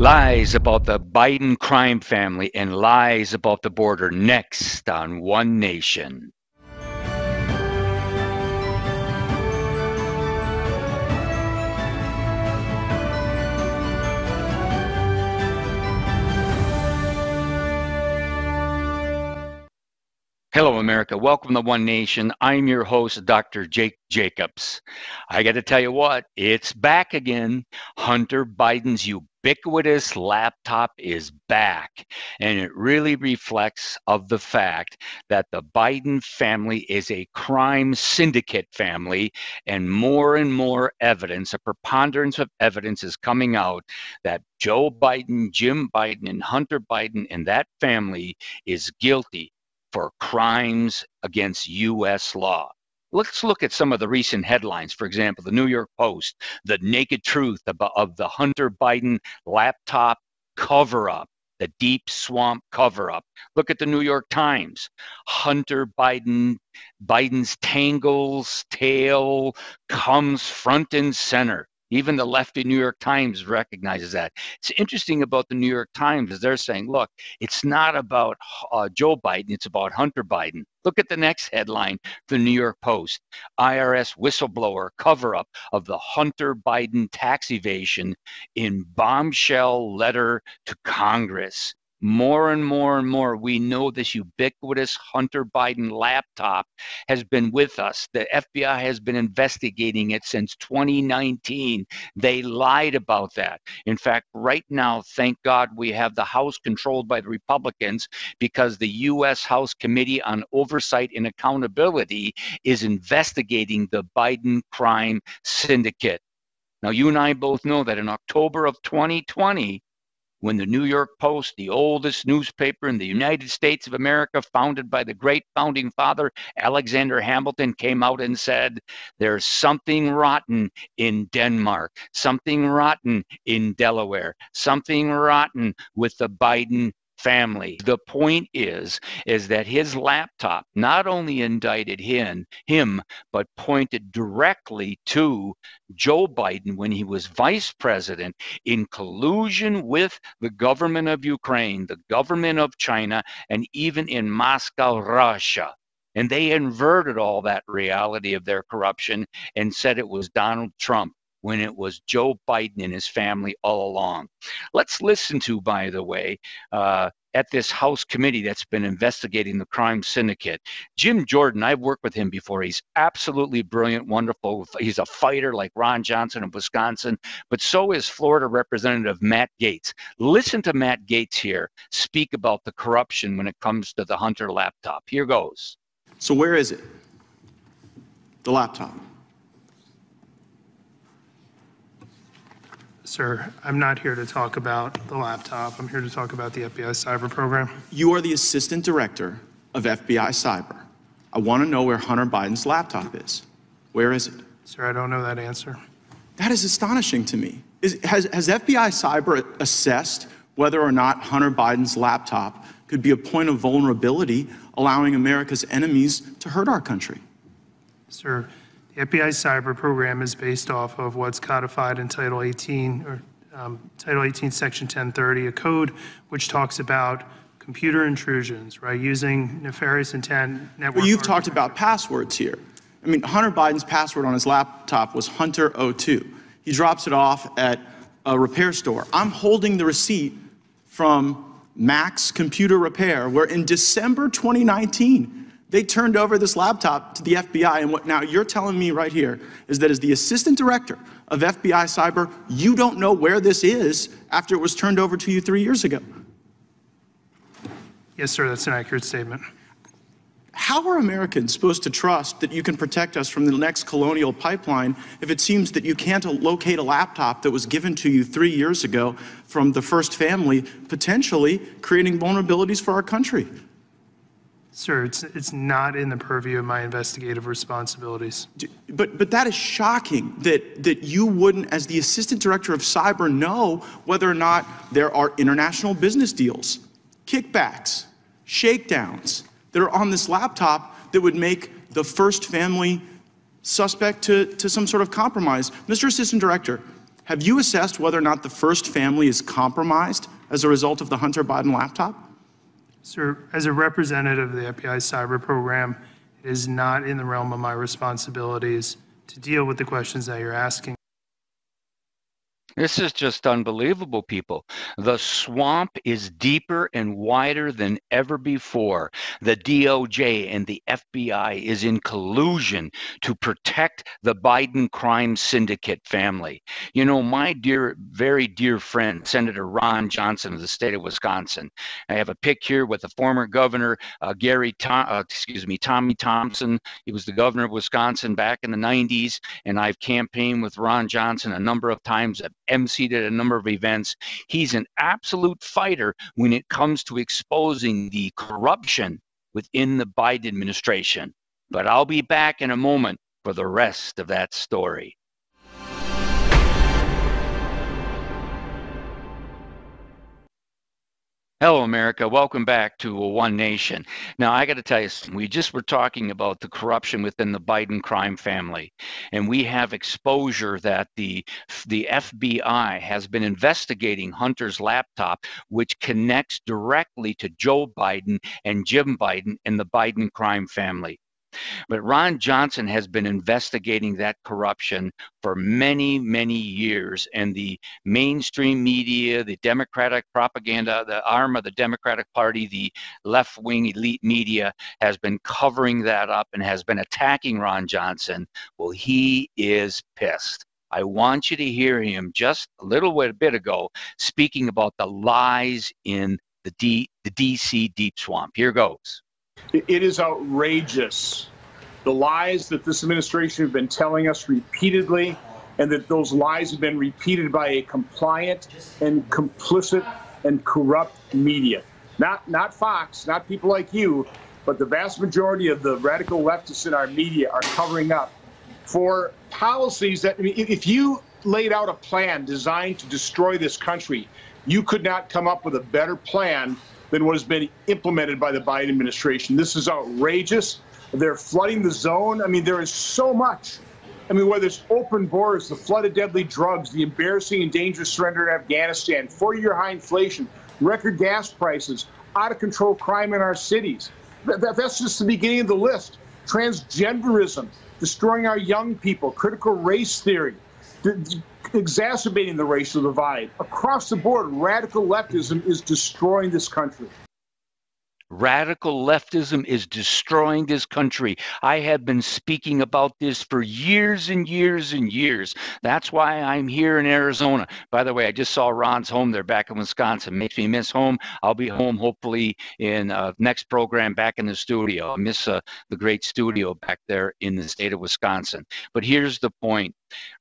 Lies about the Biden crime family and lies about the border next on One Nation. Hello, America. Welcome to One Nation. I'm your host, Dr. Jake Jacobs. I got to tell you what, it's back again. Hunter Biden's ubiquitous laptop is back, and it really reflects of the fact that the Biden family is a crime syndicate family, and more and more evidence, a preponderance of evidence is coming out that Joe Biden, Jim Biden, and Hunter Biden and that family is guilty for crimes against U.S. law. Let's look at some of the recent headlines. For example, the New York Post, the naked truth of the Hunter Biden laptop cover up, the deep swamp cover up. Look at the New York Times. Hunter Biden, Biden's tangles tail comes front and center. Even the lefty New York Times recognizes that. It's interesting about the New York Times is they're saying, look, it's not about uh, Joe Biden, it's about Hunter Biden. Look at the next headline the New York Post IRS whistleblower cover up of the Hunter Biden tax evasion in bombshell letter to Congress more and more and more, we know this ubiquitous Hunter Biden laptop has been with us. The FBI has been investigating it since 2019. They lied about that. In fact, right now, thank God we have the House controlled by the Republicans because the U.S. House Committee on Oversight and Accountability is investigating the Biden crime syndicate. Now, you and I both know that in October of 2020, when the New York Post, the oldest newspaper in the United States of America, founded by the great founding father Alexander Hamilton, came out and said, There's something rotten in Denmark, something rotten in Delaware, something rotten with the Biden family. The point is, is that his laptop not only indicted him, him, but pointed directly to Joe Biden when he was vice president in collusion with the government of Ukraine, the government of China, and even in Moscow, Russia. And they inverted all that reality of their corruption and said it was Donald Trump when it was Joe Biden and his family all along. Let's listen to, by the way, uh, at this House committee that's been investigating the crime syndicate. Jim Jordan, I've worked with him before. He's absolutely brilliant, wonderful. He's a fighter like Ron Johnson of Wisconsin, but so is Florida Representative Matt Gaetz. Listen to Matt Gaetz here speak about the corruption when it comes to the Hunter laptop. Here goes. So, where is it? The laptop. Sir, I'm not here to talk about the laptop. I'm here to talk about the FBI cyber program. You are the assistant director of FBI Cyber. I want to know where Hunter Biden's laptop is. Where is it? Sir, I don't know that answer. That is astonishing to me. Is, has, has FBI Cyber assessed whether or not Hunter Biden's laptop could be a point of vulnerability, allowing America's enemies to hurt our country? Sir, the FBI cyber program is based off of what's codified in Title 18, or um, Title 18, Section 1030, a code which talks about computer intrusions, right, using nefarious intent network. But you've talked about passwords here. I mean, Hunter Biden's password on his laptop was Hunter02. He drops it off at a repair store. I'm holding the receipt from Max Computer Repair, where in December 2019, they turned over this laptop to the FBI, and what now you're telling me right here is that as the assistant director of FBI Cyber, you don't know where this is after it was turned over to you three years ago. Yes, sir, that's an accurate statement. How are Americans supposed to trust that you can protect us from the next colonial pipeline if it seems that you can't locate a laptop that was given to you three years ago from the first family, potentially creating vulnerabilities for our country? Sir, it's, it's not in the purview of my investigative responsibilities. But, but that is shocking that, that you wouldn't, as the assistant director of cyber, know whether or not there are international business deals, kickbacks, shakedowns that are on this laptop that would make the first family suspect to, to some sort of compromise. Mr. Assistant Director, Have you assessed whether or not the first family is compromised as a result of the Hunter Biden laptop? Sir, as a representative of the FBI cyber program, it is not in the realm of my responsibilities to deal with the questions that you're asking. This is just unbelievable, people. The swamp is deeper and wider than ever before. The DOJ and the FBI is in collusion to protect the Biden crime syndicate family. You know, my dear, very dear friend, Senator Ron Johnson of the state of Wisconsin. I have a pic here with the former governor, uh, Gary, Tom, uh, excuse me, Tommy Thompson. He was the governor of Wisconsin back in the 90s, and I've campaigned with Ron Johnson a number of times emceed at a number of events. He's an absolute fighter when it comes to exposing the corruption within the Biden administration. But I'll be back in a moment for the rest of that story. Hello, America. Welcome back to One Nation. Now, I got to tell you, we just were talking about the corruption within the Biden crime family, and we have exposure that the the FBI has been investigating Hunter's laptop, which connects directly to Joe Biden and Jim Biden and the Biden crime family. But Ron Johnson has been investigating that corruption for many, many years. And the mainstream media, the Democratic propaganda, the arm of the Democratic Party, the left wing elite media has been covering that up and has been attacking Ron Johnson. Well, he is pissed. I want you to hear him just a little bit ago speaking about the lies in the, D, the DC deep swamp. Here goes. It is outrageous. The lies that this administration has been telling us repeatedly, and that those lies have been repeated by a compliant and complicit and corrupt media. Not, not Fox, not people like you, but the vast majority of the radical leftists in our media are covering up for policies that, I mean, if you laid out a plan designed to destroy this country, you could not come up with a better plan than what has been implemented by the Biden administration. This is outrageous. They're flooding the zone. I mean, there is so much. I mean, whether it's open borders, the flood of deadly drugs, the embarrassing and dangerous surrender in Afghanistan, 40 year high inflation, record gas prices, out of control crime in our cities. That, that, that's just the beginning of the list. Transgenderism, destroying our young people, critical race theory, exacerbating the racial divide. Across the board, radical leftism is destroying this country. Radical leftism is destroying this country. I have been speaking about this for years and years and years. That's why I'm here in Arizona. By the way, I just saw Ron's home there back in Wisconsin. Makes me miss home. I'll be home hopefully in uh, next program back in the studio. I miss uh, the great studio back there in the state of Wisconsin. But here's the point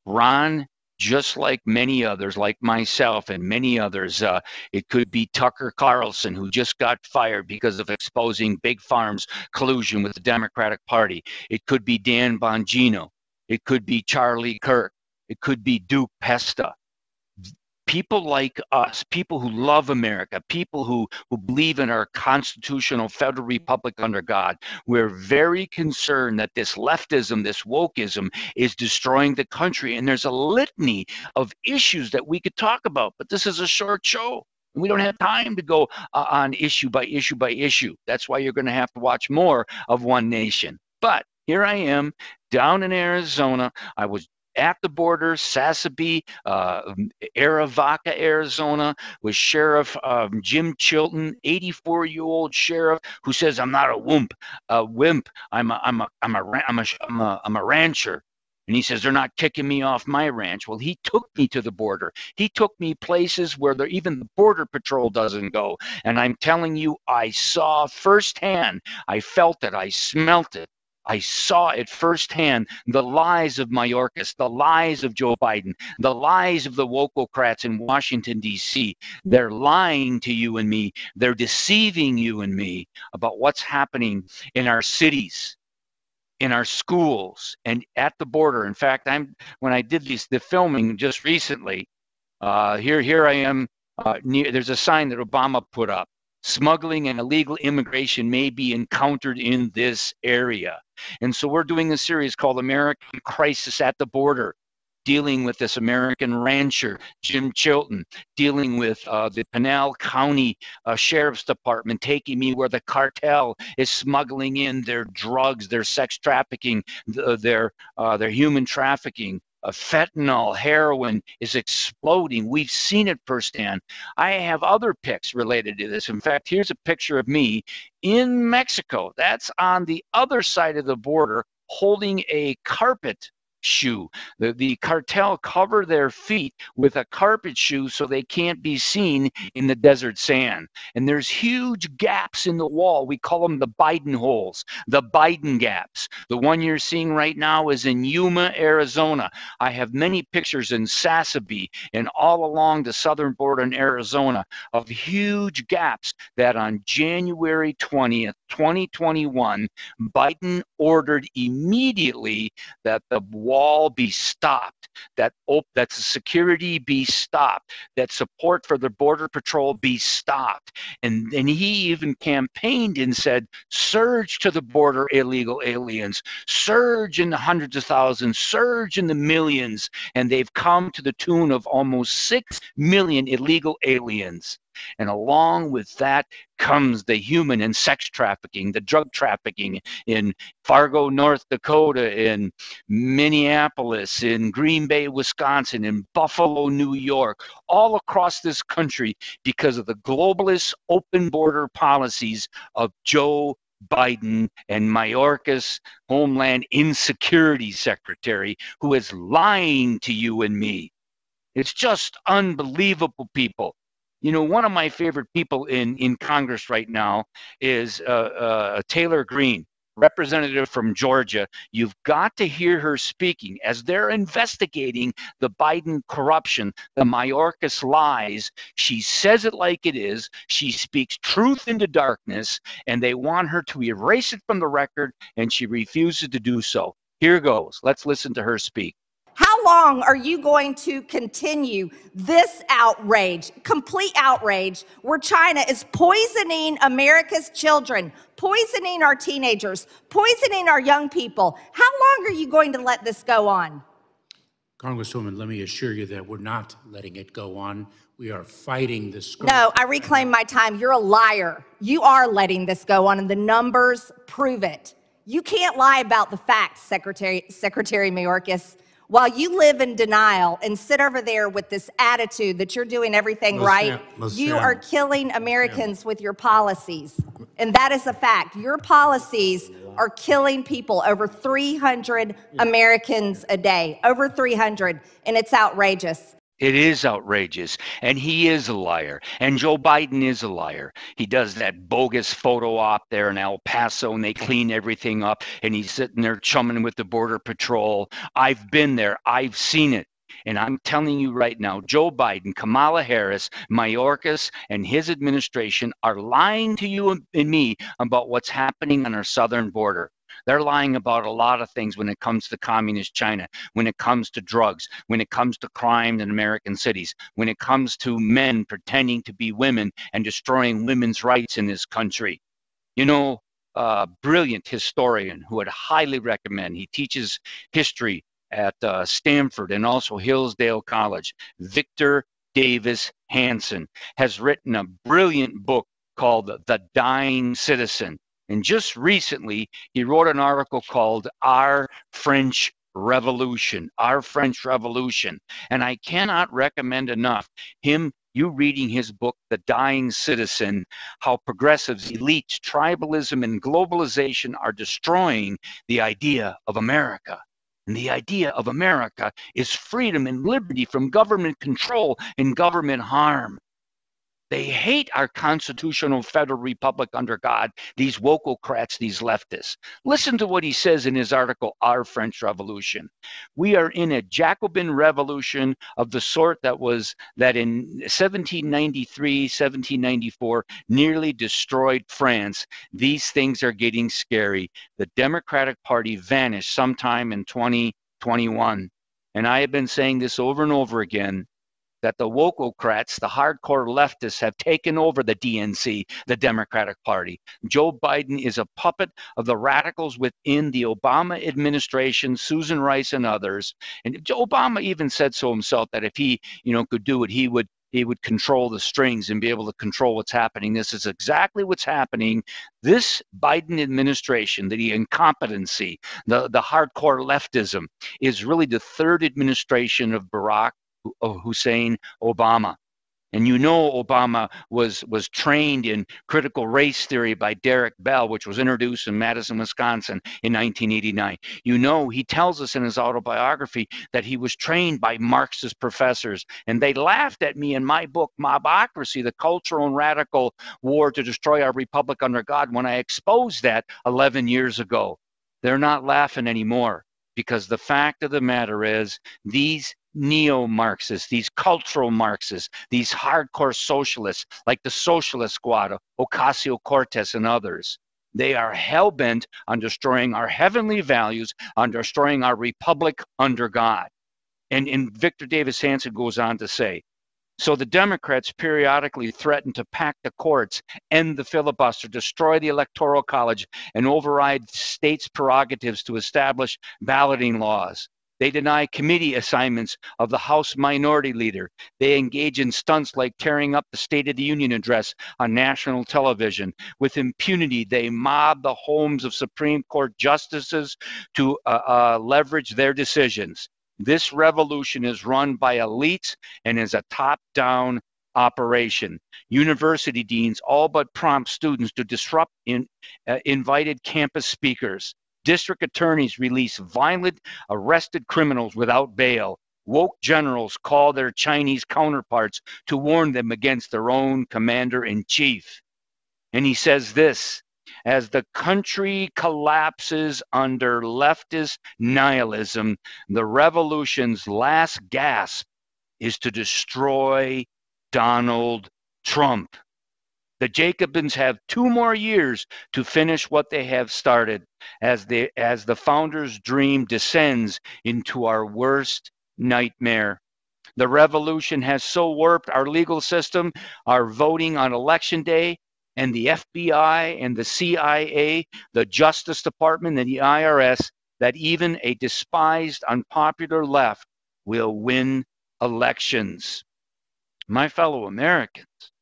Ron just like many others, like myself and many others. Uh, it could be Tucker Carlson, who just got fired because of exposing big farms collusion with the Democratic Party. It could be Dan Bongino. It could be Charlie Kirk. It could be Duke Pesta people like us, people who love America, people who, who believe in our constitutional federal republic under God, we're very concerned that this leftism, this wokeism is destroying the country. And there's a litany of issues that we could talk about, but this is a short show. We don't have time to go uh, on issue by issue by issue. That's why you're going to have to watch more of One Nation. But here I am down in Arizona. I was at the border, Sasabe, uh, Arivaca, Arizona, with Sheriff um, Jim Chilton, 84 year old sheriff, who says, I'm not a wimp, a wimp. I'm a, I'm a, I'm a, I'm a, I'm a, I'm a rancher. And he says, they're not kicking me off my ranch. Well, he took me to the border. He took me places where there, even the Border Patrol doesn't go. And I'm telling you, I saw firsthand, I felt it, I smelt it I saw it firsthand the lies of Mayorkas, the lies of Joe Biden, the lies of the wokocrats in Washington, D.C. They're lying to you and me. They're deceiving you and me about what's happening in our cities, in our schools, and at the border. In fact, I'm when I did these the filming just recently. Uh, here, here I am. Uh, near, there's a sign that Obama put up smuggling and illegal immigration may be encountered in this area. And so we're doing a series called American Crisis at the Border, dealing with this American rancher, Jim Chilton, dealing with uh, the Pinal County uh, Sheriff's Department, taking me where the cartel is smuggling in their drugs, their sex trafficking, th- their uh, their human trafficking. Uh, fentanyl, heroin is exploding. We've seen it firsthand. I have other pics related to this. In fact, here's a picture of me in Mexico. That's on the other side of the border holding a carpet shoe. The, the cartel cover their feet with a carpet shoe so they can't be seen in the desert sand. And there's huge gaps in the wall. We call them the Biden holes, the Biden gaps. The one you're seeing right now is in Yuma, Arizona. I have many pictures in Sasabe and all along the southern border in Arizona of huge gaps that on January 20th, 2021, Biden ordered immediately that the wall be stopped, that op- that security be stopped, that support for the border patrol be stopped. And and he even campaigned and said, surge to the border illegal aliens, surge in the hundreds of thousands, surge in the millions, and they've come to the tune of almost 6 million illegal aliens. And along with that comes the human and sex trafficking, the drug trafficking in Fargo, North Dakota, in Minneapolis, in Green Bay, Wisconsin, in Buffalo, New York, all across this country because of the globalist open border policies of Joe Biden and Mayorkas, Homeland Insecurity Secretary, who is lying to you and me. It's just unbelievable, people. You know, one of my favorite people in, in Congress right now is uh, uh, Taylor Greene, representative from Georgia. You've got to hear her speaking as they're investigating the Biden corruption, the Mayorkas lies. She says it like it is. She speaks truth into darkness, and they want her to erase it from the record, and she refuses to do so. Here goes. Let's listen to her speak. How long are you going to continue this outrage, complete outrage, where China is poisoning America's children, poisoning our teenagers, poisoning our young people? How long are you going to let this go on? Congresswoman, let me assure you that we're not letting it go on. We are fighting this. No, I reclaim my time. You're a liar. You are letting this go on, and the numbers prove it. You can't lie about the facts, Secretary, Secretary Mayorkas. While you live in denial and sit over there with this attitude that you're doing everything Ms. right, Sam- Ms. you Sam. are killing Americans with your policies. And that is a fact. Your policies are killing people, over 300 Americans a day, over 300, and it's outrageous. It is outrageous. And he is a liar. And Joe Biden is a liar. He does that bogus photo op there in El Paso and they clean everything up. And he's sitting there chumming with the Border Patrol. I've been there, I've seen it. And I'm telling you right now, Joe Biden, Kamala Harris, Mayorkas, and his administration are lying to you and me about what's happening on our southern border. They're lying about a lot of things when it comes to communist China, when it comes to drugs, when it comes to crime in American cities, when it comes to men pretending to be women and destroying women's rights in this country. You know, a brilliant historian who I'd highly recommend. He teaches history at uh, Stanford and also Hillsdale College. Victor Davis Hanson has written a brilliant book called The Dying Citizen. And just recently, he wrote an article called Our French Revolution, Our French Revolution. And I cannot recommend enough him, you reading his book, The Dying Citizen, how progressives, elites, tribalism, and globalization are destroying the idea of America. And the idea of America is freedom and liberty from government control and government harm. They hate our constitutional federal republic under God, these wokocrats, these leftists. Listen to what he says in his article, Our French Revolution. We are in a Jacobin revolution of the sort that was that in 1793, 1794 nearly destroyed France. These things are getting scary. The Democratic Party vanished sometime in 2021. And I have been saying this over and over again that the wokocrats, the hardcore leftists, have taken over the DNC, the Democratic Party. Joe Biden is a puppet of the radicals within the Obama administration, Susan Rice and others. And Obama even said so himself that if he, you know, could do it, he would he would control the strings and be able to control what's happening. This is exactly what's happening. This Biden administration, the incompetency, the, the hardcore leftism, is really the third administration of Barack Hussein Obama. And you know Obama was was trained in critical race theory by Derek Bell, which was introduced in Madison, Wisconsin in 1989. You know he tells us in his autobiography that he was trained by Marxist professors, and they laughed at me in my book Mobocracy: The Cultural and Radical War to Destroy Our Republic Under God when I exposed that 11 years ago. They're not laughing anymore because the fact of the matter is these neo Marxists, these cultural Marxists, these hardcore socialists like the Socialist Squad, Ocasio Cortez, and others. They are hell bent on destroying our heavenly values, on destroying our republic under God. And, and Victor Davis Hanson goes on to say, so the Democrats periodically threaten to pack the courts, end the filibuster, destroy the Electoral College, and override states' prerogatives to establish balloting laws. They deny committee assignments of the House Minority Leader. They engage in stunts like tearing up the State of the Union address on national television. With impunity, they mob the homes of Supreme Court justices to uh, uh, leverage their decisions. This revolution is run by elites and is a top down operation. University deans all but prompt students to disrupt in, uh, invited campus speakers. District attorneys release violent, arrested criminals without bail. Woke generals call their Chinese counterparts to warn them against their own commander in chief. And he says this as the country collapses under leftist nihilism, the revolution's last gasp is to destroy Donald Trump. The Jacobins have two more years to finish what they have started as the, as the founder's dream descends into our worst nightmare. The revolution has so warped our legal system, our voting on election day, and the FBI and the CIA, the Justice Department, and the IRS that even a despised, unpopular left will win elections. My fellow Americans,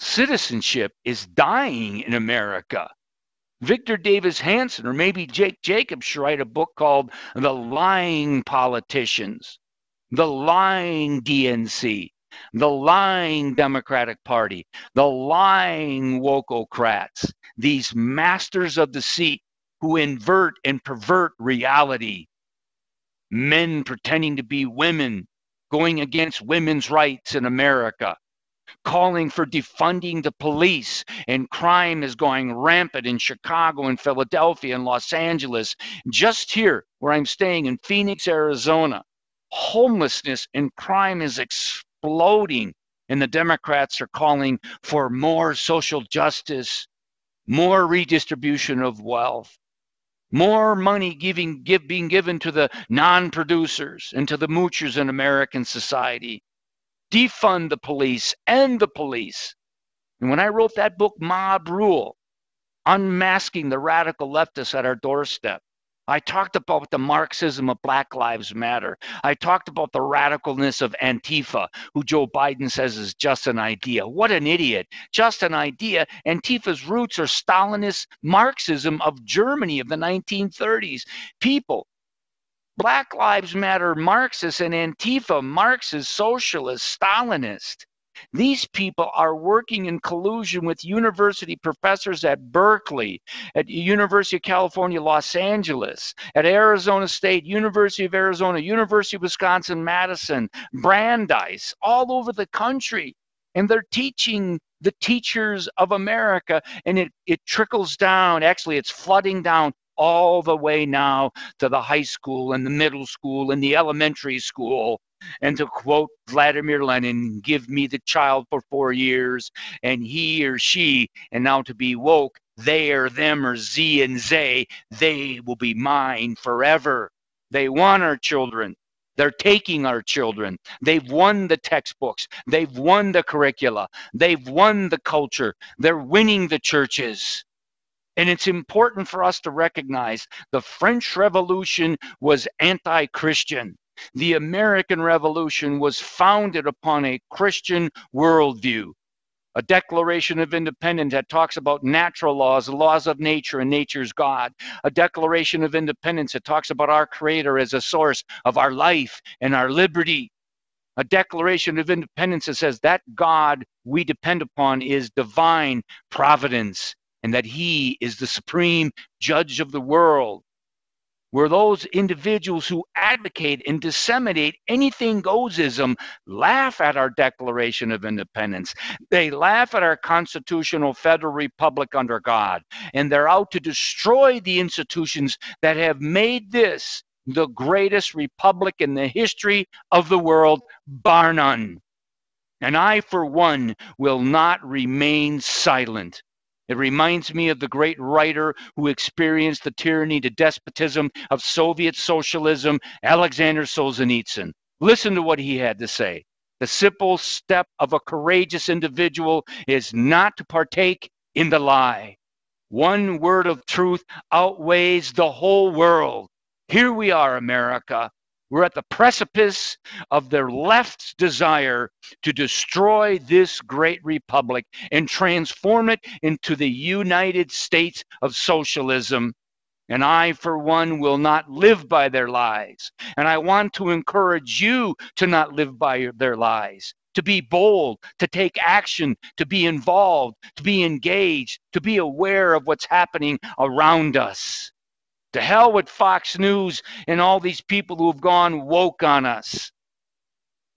citizenship is dying in America. Victor Davis Hanson or maybe Jake Jacobs should write a book called The Lying Politicians, The Lying DNC, The Lying Democratic Party, The Lying Wokocrats, these masters of seat who invert and pervert reality. Men pretending to be women, going against women's rights in America calling for defunding the police, and crime is going rampant in Chicago and Philadelphia and Los Angeles. Just here, where I'm staying in Phoenix, Arizona, homelessness and crime is exploding, and the Democrats are calling for more social justice, more redistribution of wealth. More money giving, give, being given to the non producers and to the moochers in American society defund the police, end the police. And when I wrote that book, Mob Rule, unmasking the radical leftists at our doorstep, I talked about the Marxism of Black Lives Matter. I talked about the radicalness of Antifa, who Joe Biden says is just an idea. What an idiot. Just an idea. Antifa's roots are Stalinist Marxism of Germany of the 1930s. People Black Lives Matter Marxists and Antifa Marxist, socialist, Stalinist. These people are working in collusion with university professors at Berkeley, at University of California, Los Angeles, at Arizona State, University of Arizona, University of Wisconsin, Madison, Brandeis, all over the country. And they're teaching the teachers of America, and it, it trickles down. Actually, it's flooding down all the way now to the high school and the middle school and the elementary school. And to quote Vladimir Lenin, give me the child for four years, and he or she, and now to be woke, they or them or Z and Zay, they will be mine forever. They want our children. They're taking our children. They've won the textbooks. They've won the curricula. They've won the culture. They're winning the churches. And it's important for us to recognize the French Revolution was anti Christian. The American Revolution was founded upon a Christian worldview a Declaration of Independence that talks about natural laws, the laws of nature, and nature's God. A Declaration of Independence that talks about our Creator as a source of our life and our liberty. A Declaration of Independence that says that God we depend upon is divine providence and that He is the supreme judge of the world where those individuals who advocate and disseminate anything goesism laugh at our Declaration of Independence. They laugh at our constitutional federal republic under God, and they're out to destroy the institutions that have made this the greatest republic in the history of the world, bar none. And I, for one, will not remain silent. It reminds me of the great writer who experienced the tyranny, the despotism of Soviet socialism, Alexander Solzhenitsyn. Listen to what he had to say. The simple step of a courageous individual is not to partake in the lie. One word of truth outweighs the whole world. Here we are, America. We're at the precipice of their left's desire to destroy this great republic and transform it into the United States of socialism. And I, for one, will not live by their lies. And I want to encourage you to not live by their lies, to be bold, to take action, to be involved, to be engaged, to be aware of what's happening around us. To hell with Fox News and all these people who have gone woke on us.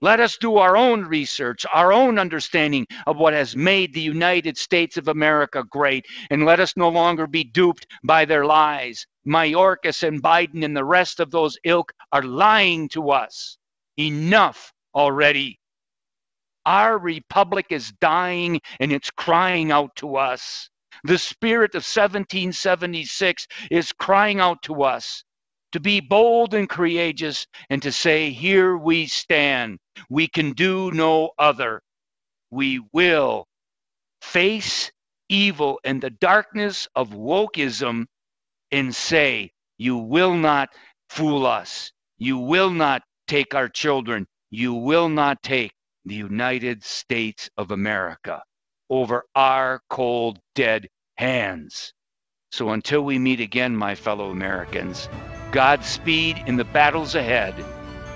Let us do our own research, our own understanding of what has made the United States of America great, and let us no longer be duped by their lies. Mayorkas and Biden and the rest of those ilk are lying to us. Enough already. Our republic is dying and it's crying out to us. The spirit of 1776 is crying out to us to be bold and courageous and to say, Here we stand. We can do no other. We will face evil and the darkness of wokeism and say, You will not fool us. You will not take our children. You will not take the United States of America over our cold, dead hands. So until we meet again, my fellow Americans, Godspeed in the battles ahead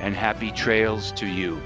and happy trails to you.